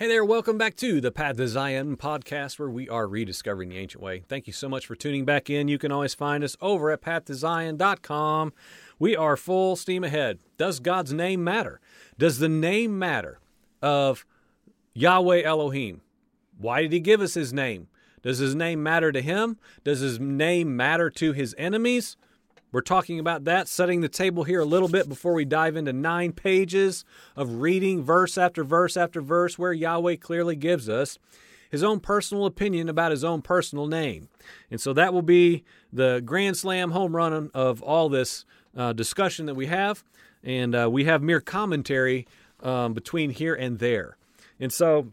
Hey there, welcome back to the Path to Zion podcast where we are rediscovering the ancient way. Thank you so much for tuning back in. You can always find us over at pathtozion.com. We are full steam ahead. Does God's name matter? Does the name matter of Yahweh Elohim? Why did he give us his name? Does his name matter to him? Does his name matter to his enemies? We're talking about that, setting the table here a little bit before we dive into nine pages of reading verse after verse after verse, where Yahweh clearly gives us his own personal opinion about his own personal name. And so that will be the grand slam home run of all this uh, discussion that we have. And uh, we have mere commentary um, between here and there. And so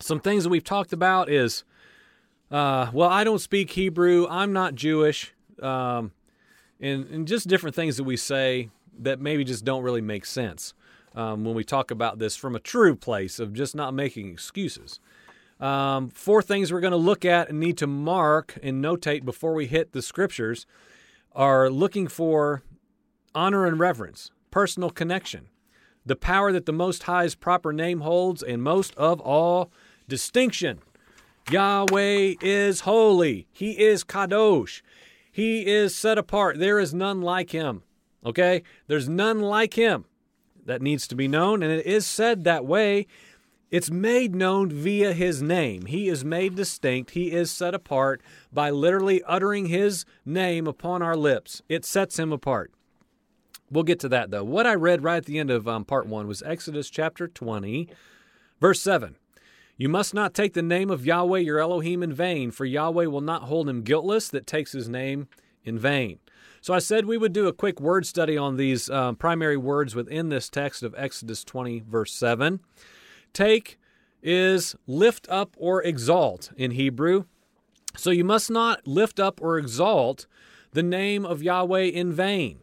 some things that we've talked about is uh, well, I don't speak Hebrew, I'm not Jewish. Um, and, and just different things that we say that maybe just don't really make sense um, when we talk about this from a true place of just not making excuses. Um, four things we're going to look at and need to mark and notate before we hit the scriptures are looking for honor and reverence, personal connection, the power that the Most High's proper name holds, and most of all, distinction. Yahweh is holy. He is Kadosh. He is set apart. There is none like him. Okay? There's none like him. That needs to be known, and it is said that way. It's made known via his name. He is made distinct. He is set apart by literally uttering his name upon our lips. It sets him apart. We'll get to that though. What I read right at the end of um, part one was Exodus chapter 20, verse 7. You must not take the name of Yahweh your Elohim in vain, for Yahweh will not hold him guiltless that takes his name in vain. So I said we would do a quick word study on these um, primary words within this text of Exodus 20, verse 7. Take is lift up or exalt in Hebrew. So you must not lift up or exalt the name of Yahweh in vain.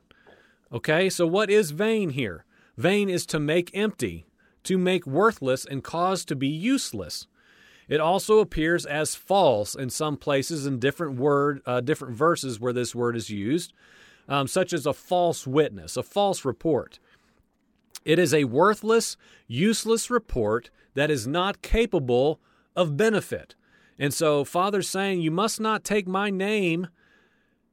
Okay, so what is vain here? Vain is to make empty, to make worthless and cause to be useless. It also appears as false in some places in different word, uh, different verses where this word is used, um, such as a false witness, a false report. It is a worthless, useless report that is not capable of benefit. And so, Father's saying, You must not take my name,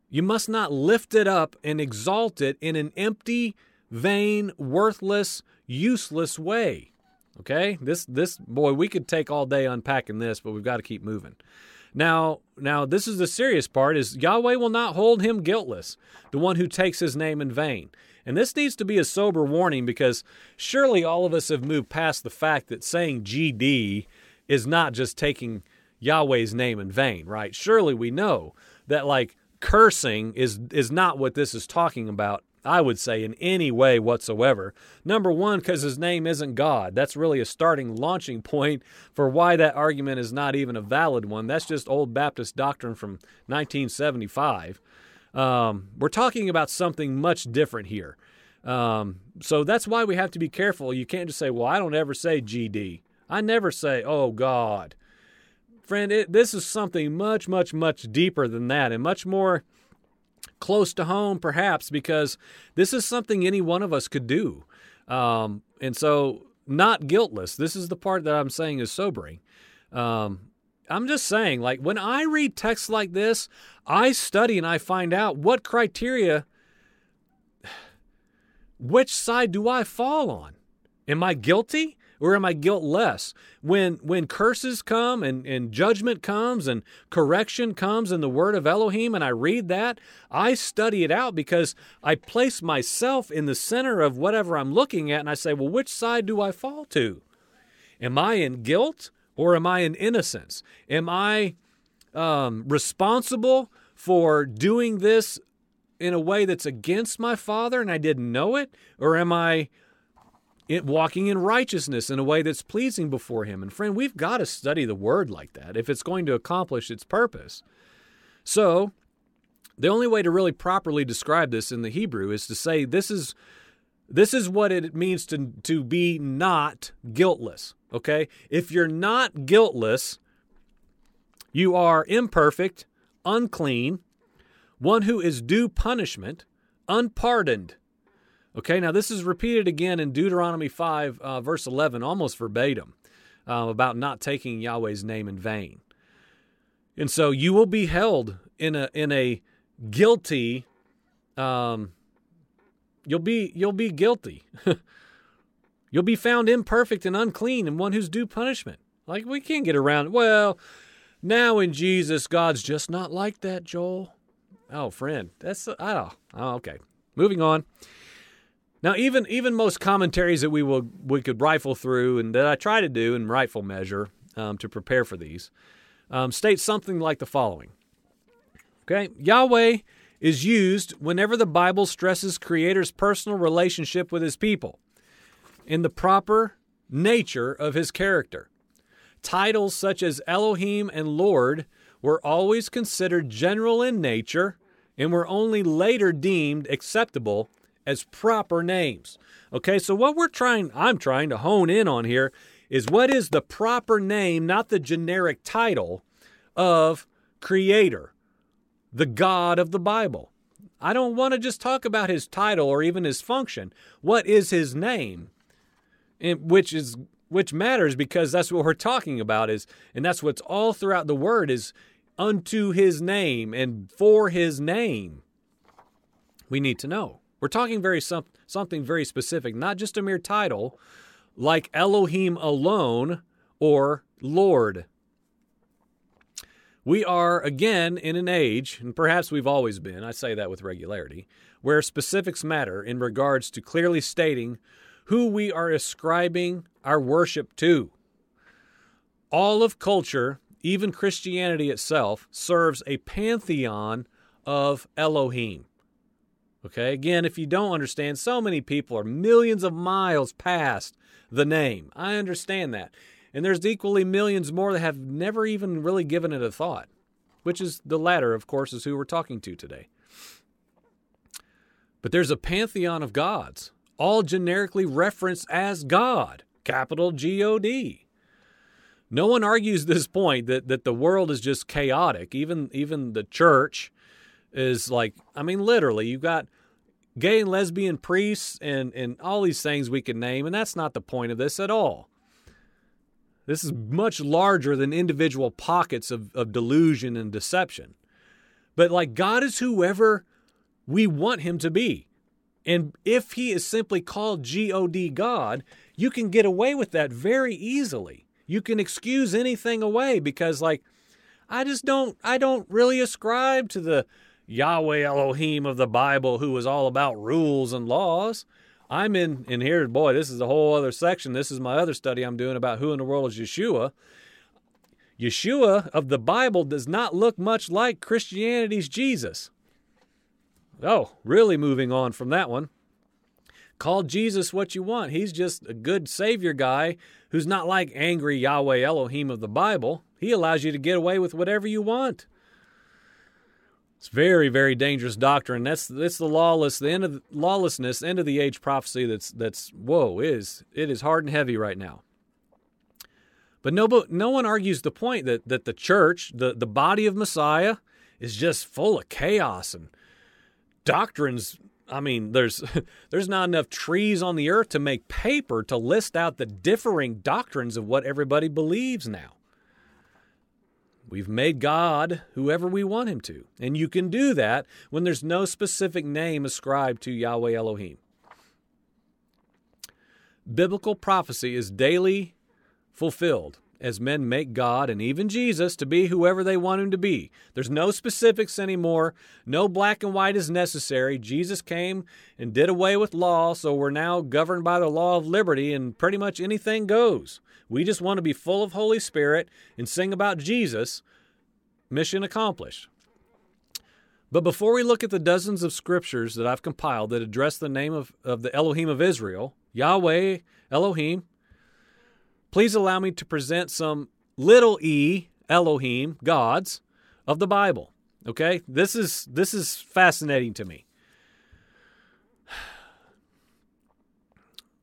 you must not lift it up and exalt it in an empty, vain, worthless, useless way. Okay? This this boy, we could take all day unpacking this, but we've got to keep moving. Now, now this is the serious part is Yahweh will not hold him guiltless, the one who takes his name in vain. And this needs to be a sober warning because surely all of us have moved past the fact that saying GD is not just taking Yahweh's name in vain, right? Surely we know that like cursing is is not what this is talking about I would say, in any way whatsoever. Number one, because his name isn't God. That's really a starting launching point for why that argument is not even a valid one. That's just old Baptist doctrine from 1975. Um, we're talking about something much different here. Um, so that's why we have to be careful. You can't just say, well, I don't ever say GD. I never say, oh, God. Friend, it, this is something much, much, much deeper than that and much more close to home, perhaps, because this is something any one of us could do. Um, and so, not guiltless. This is the part that I'm saying is sobering. Um, I'm just saying, like, when I read texts like this, I study and I find out what criteria, which side do I fall on? Am I guilty? Or am I guiltless? When when curses come and, and judgment comes and correction comes in the word of Elohim and I read that, I study it out because I place myself in the center of whatever I'm looking at and I say, well, which side do I fall to? Am I in guilt or am I in innocence? Am I um, responsible for doing this in a way that's against my father and I didn't know it? Or am I walking in righteousness in a way that's pleasing before Him. And friend, we've got to study the Word like that if it's going to accomplish its purpose. So, the only way to really properly describe this in the Hebrew is to say this is this is what it means to to be not guiltless. Okay, if you're not guiltless, you are imperfect, unclean, one who is due punishment, unpardoned Okay, now this is repeated again in Deuteronomy 5, uh, verse 11, almost verbatim. uh, about not taking Yahweh's name in vain. And so you will be held in a in a guilty um you'll be you'll be guilty. you'll be found imperfect and unclean and one who's due punishment. Like we can't get around well, now in Jesus God's just not like that, Joel. Oh, friend, that's oh, oh okay. Moving on. Now, even even most commentaries that we will we could rifle through, and that I try to do in rightful measure um, to prepare for these, um, state something like the following. Okay, Yahweh is used whenever the Bible stresses Creator's personal relationship with His people, in the proper nature of His character. Titles such as Elohim and Lord were always considered general in nature and were only later deemed acceptable as proper names. Okay, so what we're trying, I'm trying to hone in on here is what is the proper name, not the generic title of Creator, the God of the Bible. I don't want to just talk about his title or even his function. What is his name? And which is which matters because that's what we're talking about is and that's what's all throughout the word is unto his name and for his name. We need to know. We're talking very some, something very specific, not just a mere title like Elohim alone or Lord. We are again in an age, and perhaps we've always been, I say that with regularity, where specifics matter in regards to clearly stating who we are ascribing our worship to. All of culture, even Christianity itself, serves a pantheon of Elohim. Okay, again, if you don't understand, so many people are millions of miles past the name. I understand that. And there's equally millions more that have never even really given it a thought, which is the latter, of course, is who we're talking to today. But there's a pantheon of gods, all generically referenced as God, capital G O D. No one argues this point that, that the world is just chaotic. Even even the church is like, I mean, literally, you've got gay and lesbian priests and, and all these things we can name, and that's not the point of this at all. This is much larger than individual pockets of, of delusion and deception. But like God is whoever we want him to be. And if he is simply called God God, you can get away with that very easily. You can excuse anything away because like I just don't I don't really ascribe to the Yahweh Elohim of the Bible who was all about rules and laws. I'm in, in here, boy, this is a whole other section. This is my other study I'm doing about who in the world is Yeshua. Yeshua of the Bible does not look much like Christianity's Jesus. Oh, really moving on from that one. Call Jesus what you want. He's just a good Savior guy who's not like angry Yahweh Elohim of the Bible. He allows you to get away with whatever you want. It's very, very dangerous doctrine. That's that's the lawless, the end of the, lawlessness, end of the age prophecy. That's that's whoa is it is hard and heavy right now. But no, but no one argues the point that that the church, the the body of Messiah, is just full of chaos and doctrines. I mean, there's there's not enough trees on the earth to make paper to list out the differing doctrines of what everybody believes now. We've made God whoever we want him to. And you can do that when there's no specific name ascribed to Yahweh Elohim. Biblical prophecy is daily fulfilled as men make God and even Jesus to be whoever they want him to be. There's no specifics anymore. No black and white is necessary. Jesus came and did away with law, so we're now governed by the law of liberty and pretty much anything goes. We just want to be full of Holy Spirit and sing about Jesus. Mission accomplished. But before we look at the dozens of scriptures that I've compiled that address the name of, of the Elohim of Israel, Yahweh, Elohim, please allow me to present some little e Elohim gods of the Bible. Okay? This is this is fascinating to me.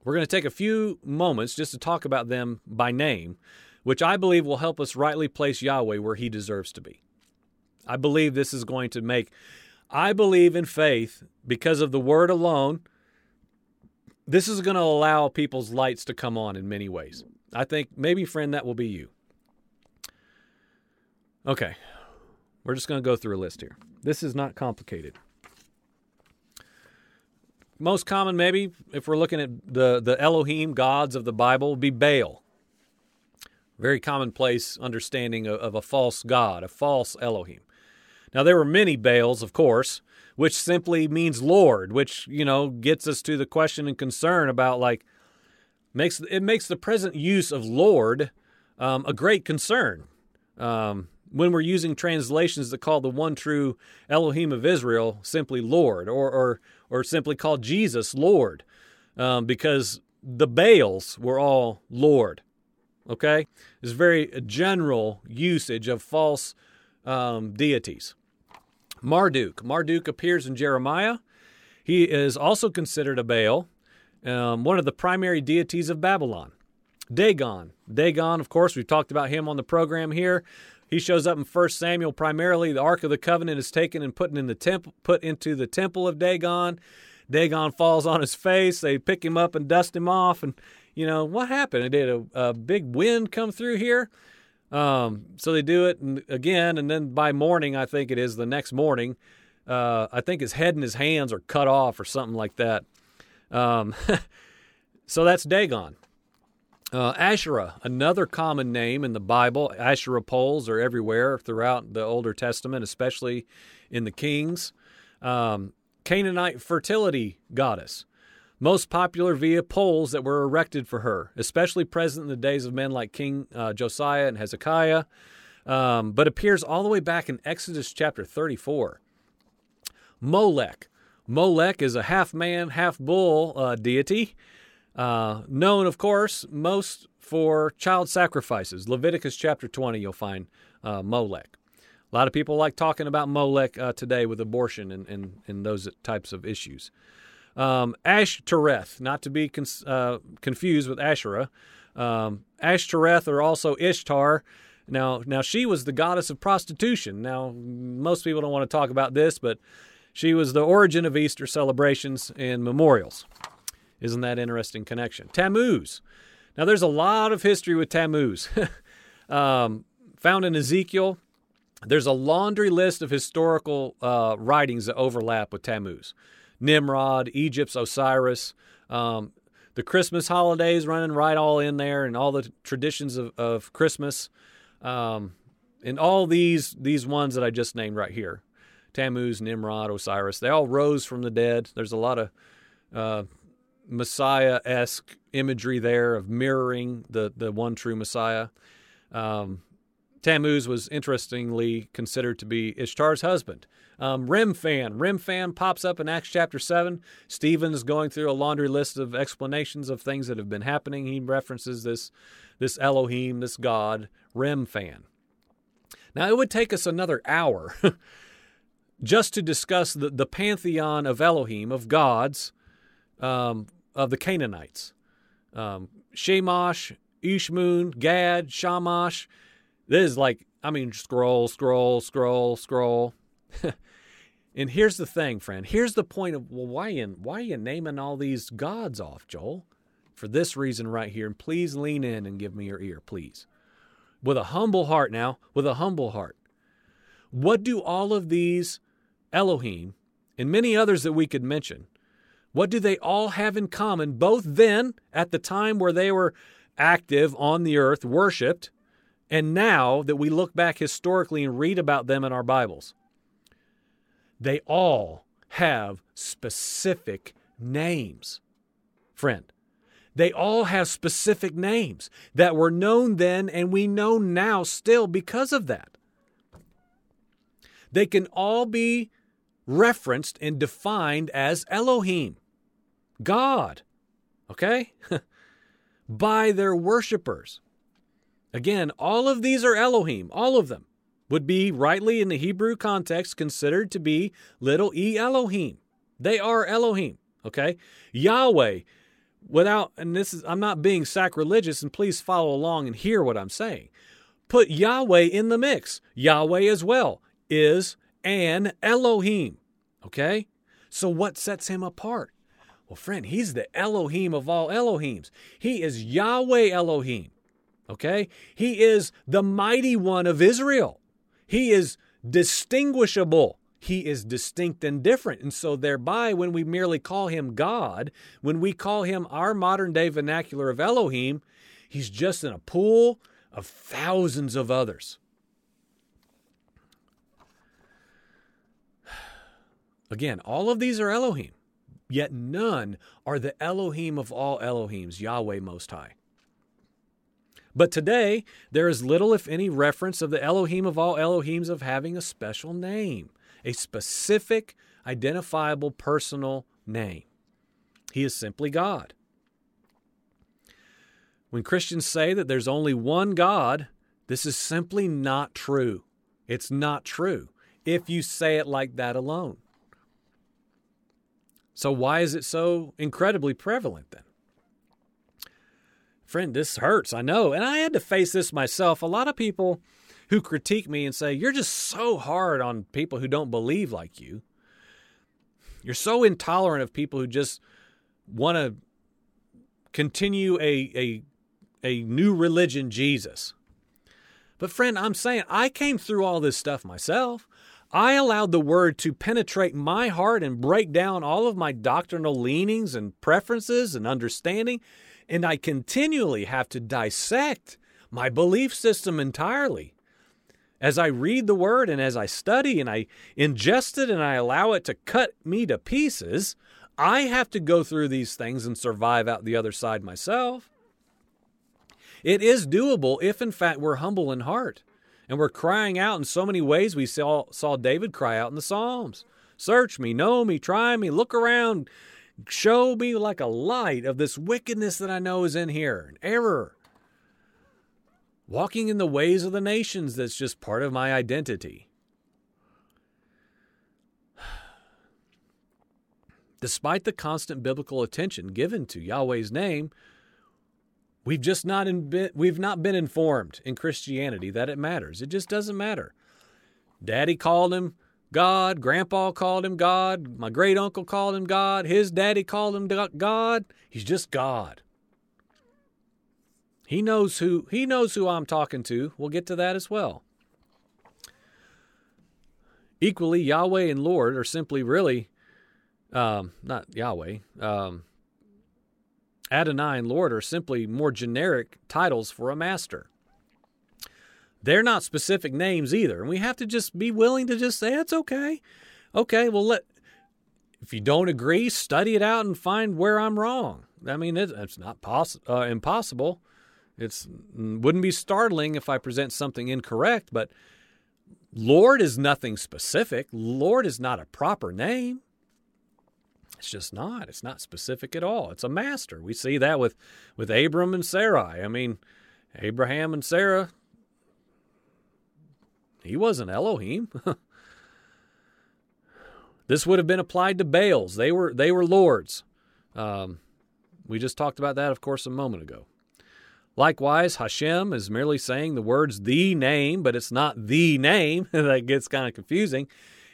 We're going to take a few moments just to talk about them by name, which I believe will help us rightly place Yahweh where he deserves to be. I believe this is going to make, I believe in faith because of the word alone. This is going to allow people's lights to come on in many ways. I think maybe, friend, that will be you. Okay, we're just going to go through a list here. This is not complicated. Most common, maybe, if we're looking at the, the Elohim gods of the Bible, would be Baal. Very commonplace understanding of, of a false god, a false Elohim. Now, there were many Baals, of course, which simply means Lord, which, you know, gets us to the question and concern about like, makes it makes the present use of Lord um, a great concern. Um, when we're using translations that call the one true Elohim of Israel simply Lord, or or or simply call Jesus Lord, um, because the Baals were all Lord. Okay, it's very general usage of false um, deities. Marduk. Marduk appears in Jeremiah. He is also considered a Baal, um, one of the primary deities of Babylon. Dagon. Dagon, of course, we've talked about him on the program here. He shows up in 1 Samuel primarily. The Ark of the Covenant is taken and put in the temple, put into the temple of Dagon. Dagon falls on his face. They pick him up and dust him off. And, you know, what happened? Did a, a big wind come through here? Um, so they do it and again, and then by morning, I think it is the next morning, uh, I think his head and his hands are cut off or something like that. Um, so that's Dagon. Uh, Asherah, another common name in the Bible. Asherah poles are everywhere throughout the Older Testament, especially in the Kings. Um, Canaanite fertility goddess, most popular via poles that were erected for her, especially present in the days of men like King uh, Josiah and Hezekiah, um, but appears all the way back in Exodus chapter 34. Molech. Molech is a half man, half bull uh, deity. Uh, known, of course, most for child sacrifices. Leviticus chapter 20, you'll find uh, Molech. A lot of people like talking about Molech uh, today with abortion and, and, and those types of issues. Um, Ashtoreth, not to be uh, confused with Asherah. Um, Ashtoreth, or also Ishtar. Now, now she was the goddess of prostitution. Now, most people don't want to talk about this, but she was the origin of Easter celebrations and memorials. Isn't that interesting connection? Tammuz. Now, there's a lot of history with Tammuz. um, found in Ezekiel, there's a laundry list of historical uh, writings that overlap with Tammuz. Nimrod, Egypt's Osiris, um, the Christmas holidays running right all in there, and all the traditions of, of Christmas, um, and all these these ones that I just named right here. Tammuz, Nimrod, Osiris, they all rose from the dead. There's a lot of uh, Messiah esque imagery there of mirroring the, the one true Messiah. Um, Tammuz was interestingly considered to be Ishtar's husband. Um, Remphan. Remphan pops up in Acts chapter 7. Stephen's going through a laundry list of explanations of things that have been happening. He references this, this Elohim, this God, Remphan. Now, it would take us another hour just to discuss the, the pantheon of Elohim, of gods, um, of the Canaanites. Um, Shamash, Ishmun, Gad, Shamash. This is like, I mean, scroll, scroll, scroll, scroll. and here's the thing, friend. Here's the point of, well, why, you, why are you naming all these gods off, Joel? For this reason right here. And please lean in and give me your ear, please. With a humble heart now, with a humble heart. What do all of these Elohim and many others that we could mention, what do they all have in common, both then, at the time where they were active on the earth, worshiped, and now that we look back historically and read about them in our Bibles? They all have specific names, friend. They all have specific names that were known then and we know now still because of that. They can all be referenced and defined as Elohim, God, okay? By their worshipers. Again, all of these are Elohim, all of them would be rightly in the Hebrew context considered to be little e Elohim. They are Elohim, okay? Yahweh, without, and this is, I'm not being sacrilegious, and please follow along and hear what I'm saying. Put Yahweh in the mix. Yahweh as well is an Elohim. Okay? So what sets him apart? Well, friend, he's the Elohim of all Elohims. He is Yahweh Elohim. Okay? He is the mighty one of Israel. He is distinguishable. He is distinct and different. And so, thereby, when we merely call him God, when we call him our modern day vernacular of Elohim, he's just in a pool of thousands of others. Again, all of these are Elohim, yet none are the Elohim of all Elohims, Yahweh Most High. But today, there is little, if any, reference of the Elohim of all Elohims of having a special name, a specific, identifiable, personal name. He is simply God. When Christians say that there's only one God, this is simply not true. It's not true if you say it like that alone. So, why is it so incredibly prevalent then? Friend, this hurts, I know. And I had to face this myself. A lot of people who critique me and say, You're just so hard on people who don't believe like you. You're so intolerant of people who just want to continue a, a, a new religion, Jesus. But, friend, I'm saying I came through all this stuff myself. I allowed the word to penetrate my heart and break down all of my doctrinal leanings and preferences and understanding, and I continually have to dissect my belief system entirely. As I read the word and as I study and I ingest it and I allow it to cut me to pieces, I have to go through these things and survive out the other side myself. It is doable if, in fact, we're humble in heart. And we're crying out in so many ways we saw, saw David cry out in the Psalms Search me, know me, try me, look around, show me like a light of this wickedness that I know is in here, an error. Walking in the ways of the nations, that's just part of my identity. Despite the constant biblical attention given to Yahweh's name, We've just not been, we've not been informed in Christianity that it matters. It just doesn't matter. Daddy called him God, grandpa called him God, my great uncle called him God, his daddy called him God. He's just God. He knows who he knows who I'm talking to. We'll get to that as well. Equally, Yahweh and Lord are simply really um, not Yahweh. Um, Adonai and Lord are simply more generic titles for a master. They're not specific names either, and we have to just be willing to just say it's okay. Okay, well let if you don't agree, study it out and find where I'm wrong. I mean, it, it's not poss- uh, impossible. It's wouldn't be startling if I present something incorrect, but Lord is nothing specific. Lord is not a proper name. It's just not. It's not specific at all. It's a master. We see that with with Abram and Sarai. I mean, Abraham and Sarah. He wasn't Elohim. this would have been applied to Baals. They were they were lords. Um, we just talked about that, of course, a moment ago. Likewise, Hashem is merely saying the words the name, but it's not the name. that gets kind of confusing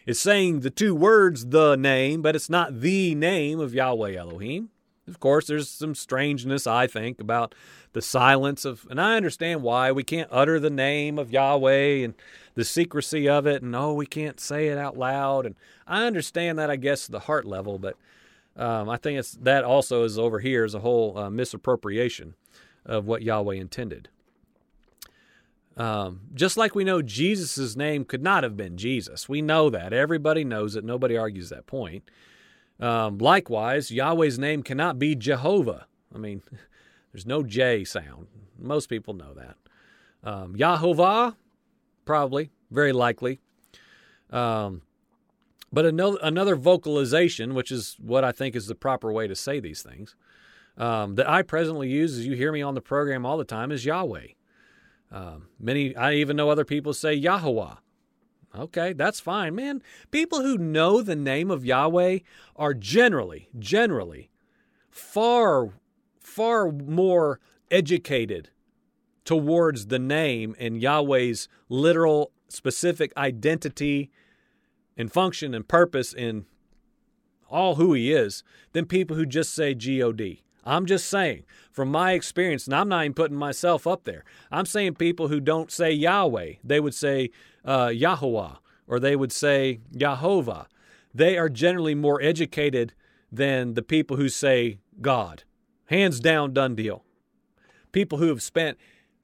is saying the two words, the name, but it's not the name of Yahweh Elohim. Of course, there's some strangeness, I think, about the silence of, and I understand why we can't utter the name of Yahweh and the secrecy of it, and oh, we can't say it out loud. And I understand that, I guess, the heart level, but um, I think it's that also is over here as a whole uh, misappropriation of what Yahweh intended. Um, just like we know Jesus' name could not have been Jesus. We know that. Everybody knows it. Nobody argues that point. Um, likewise, Yahweh's name cannot be Jehovah. I mean, there's no J sound. Most people know that. Um, Yahovah, probably, very likely. Um, but another, another vocalization, which is what I think is the proper way to say these things, um, that I presently use, as you hear me on the program all the time, is Yahweh. Um, many, I even know other people say Yahweh. Okay, that's fine, man. People who know the name of Yahweh are generally, generally far, far more educated towards the name and Yahweh's literal, specific identity and function and purpose in all who he is than people who just say God. I'm just saying, from my experience, and I'm not even putting myself up there, I'm saying people who don't say Yahweh, they would say uh, Yahweh, or they would say Yahovah. They are generally more educated than the people who say God. Hands down, done deal. People who have spent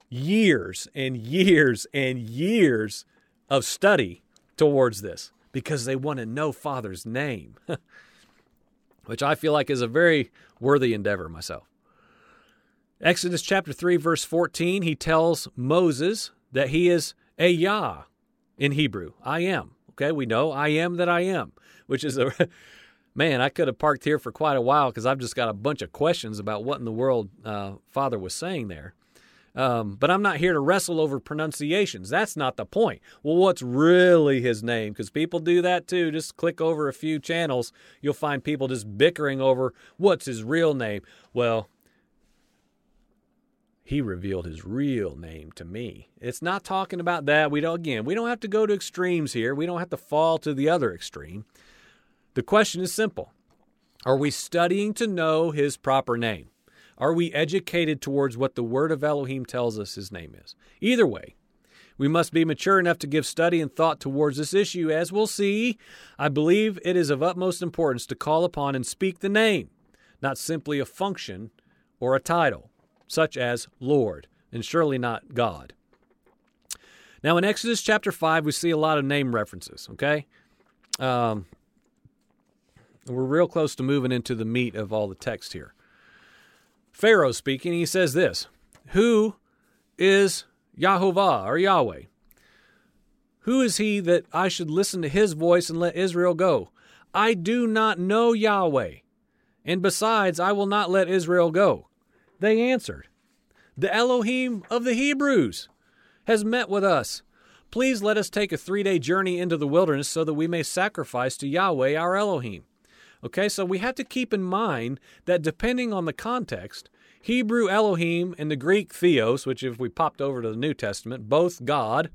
years and years and years of study towards this because they want to know Father's name. which I feel like is a very worthy endeavor myself. Exodus chapter 3, verse 14, he tells Moses that he is Ehyeh in Hebrew. I am. Okay, we know I am that I am, which is a man. I could have parked here for quite a while because I've just got a bunch of questions about what in the world uh, Father was saying there. Um, but I'm not here to wrestle over pronunciations. That's not the point. Well, what's really his name? Because people do that too. Just click over a few channels, you'll find people just bickering over what's his real name. Well, he revealed his real name to me. It's not talking about that. We don't again, we don't have to go to extremes here. We don't have to fall to the other extreme. The question is simple. Are we studying to know his proper name? Are we educated towards what the word of Elohim tells us his name is? Either way, we must be mature enough to give study and thought towards this issue. As we'll see, I believe it is of utmost importance to call upon and speak the name, not simply a function or a title, such as Lord, and surely not God. Now, in Exodus chapter 5, we see a lot of name references, okay? Um, we're real close to moving into the meat of all the text here. Pharaoh speaking, he says this Who is Yahovah or Yahweh? Who is he that I should listen to his voice and let Israel go? I do not know Yahweh, and besides, I will not let Israel go. They answered, The Elohim of the Hebrews has met with us. Please let us take a three day journey into the wilderness so that we may sacrifice to Yahweh our Elohim. Okay, so we have to keep in mind that depending on the context, Hebrew Elohim and the Greek Theos, which if we popped over to the New Testament, both God,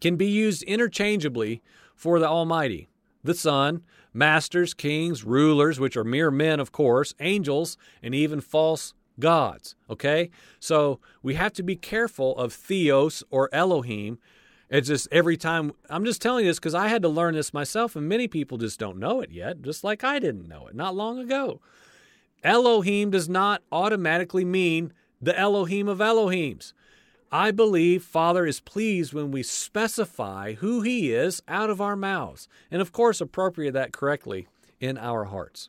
can be used interchangeably for the Almighty, the Son, masters, kings, rulers, which are mere men, of course, angels, and even false gods. Okay? So we have to be careful of Theos or Elohim it's just every time I'm just telling you this because I had to learn this myself, and many people just don't know it yet, just like I didn't know it not long ago. Elohim does not automatically mean the Elohim of Elohims. I believe Father is pleased when we specify who He is out of our mouths, and of course, appropriate that correctly in our hearts.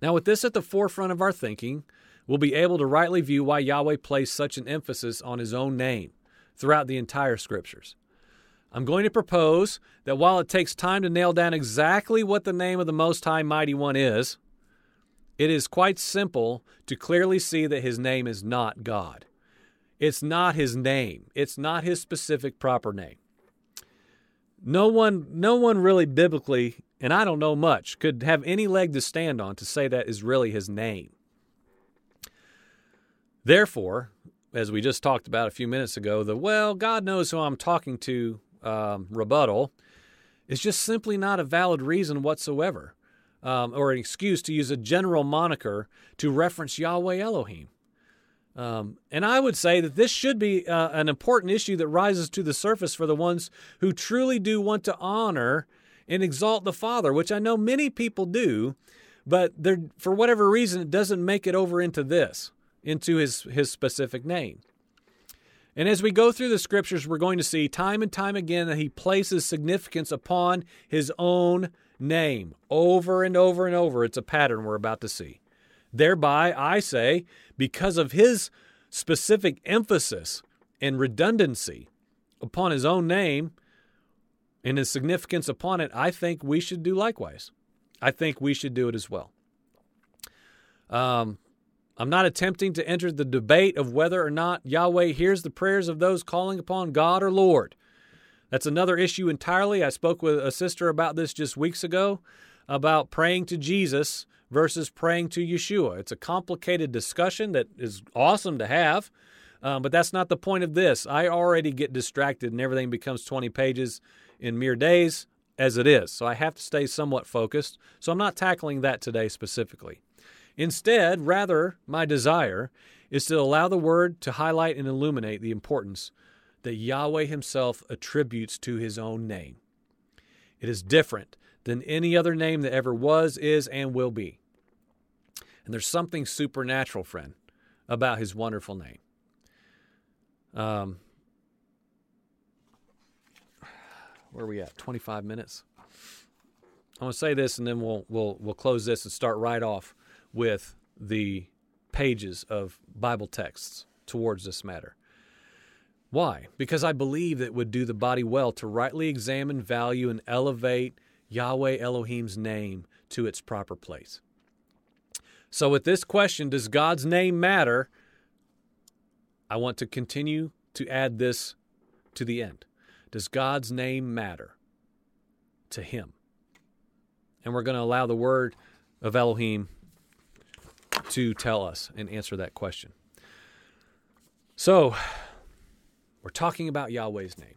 Now, with this at the forefront of our thinking, we'll be able to rightly view why Yahweh placed such an emphasis on His own name throughout the entire scriptures. I'm going to propose that while it takes time to nail down exactly what the name of the Most High Mighty One is, it is quite simple to clearly see that his name is not God. It's not his name. It's not his specific proper name. No one no one really biblically, and I don't know much, could have any leg to stand on to say that is really his name. Therefore, as we just talked about a few minutes ago, the well, God knows who I'm talking to um, rebuttal is just simply not a valid reason whatsoever, um, or an excuse to use a general moniker to reference Yahweh Elohim. Um, and I would say that this should be uh, an important issue that rises to the surface for the ones who truly do want to honor and exalt the Father, which I know many people do, but for whatever reason, it doesn't make it over into this into his, his specific name. And as we go through the scriptures, we're going to see time and time again that he places significance upon his own name over and over and over. It's a pattern we're about to see. Thereby, I say, because of his specific emphasis and redundancy upon his own name and his significance upon it, I think we should do likewise. I think we should do it as well. Um, I'm not attempting to enter the debate of whether or not Yahweh hears the prayers of those calling upon God or Lord. That's another issue entirely. I spoke with a sister about this just weeks ago about praying to Jesus versus praying to Yeshua. It's a complicated discussion that is awesome to have, um, but that's not the point of this. I already get distracted and everything becomes 20 pages in mere days as it is. So I have to stay somewhat focused. So I'm not tackling that today specifically. Instead, rather, my desire is to allow the Word to highlight and illuminate the importance that Yahweh Himself attributes to His own name. It is different than any other name that ever was, is, and will be. And there's something supernatural, friend, about His wonderful name. Um, where are we at? 25 minutes. I'm gonna say this, and then we'll we'll we'll close this and start right off with the pages of Bible texts towards this matter. Why? Because I believe that it would do the body well to rightly examine, value, and elevate Yahweh Elohim's name to its proper place. So, with this question, does God's name matter? I want to continue to add this to the end. Does God's name matter to Him? And we're going to allow the word of Elohim to tell us and answer that question. So, we're talking about Yahweh's name.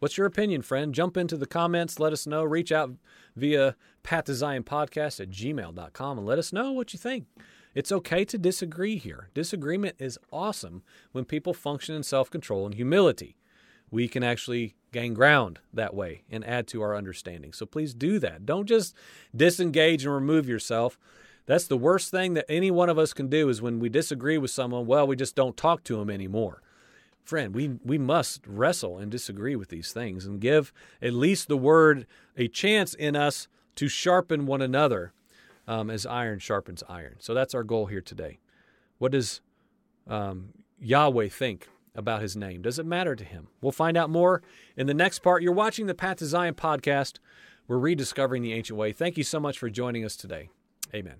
What's your opinion, friend? Jump into the comments, let us know. Reach out via Path to Zion podcast at gmail.com and let us know what you think. It's okay to disagree here. Disagreement is awesome when people function in self control and humility. We can actually gain ground that way and add to our understanding. So please do that. Don't just disengage and remove yourself. That's the worst thing that any one of us can do is when we disagree with someone, well, we just don't talk to them anymore. Friend, we, we must wrestle and disagree with these things and give at least the word a chance in us to sharpen one another um, as iron sharpens iron. So that's our goal here today. What does um, Yahweh think about his name? Does it matter to him? We'll find out more in the next part. You're watching the Path to Zion podcast. We're rediscovering the ancient way. Thank you so much for joining us today. Amen.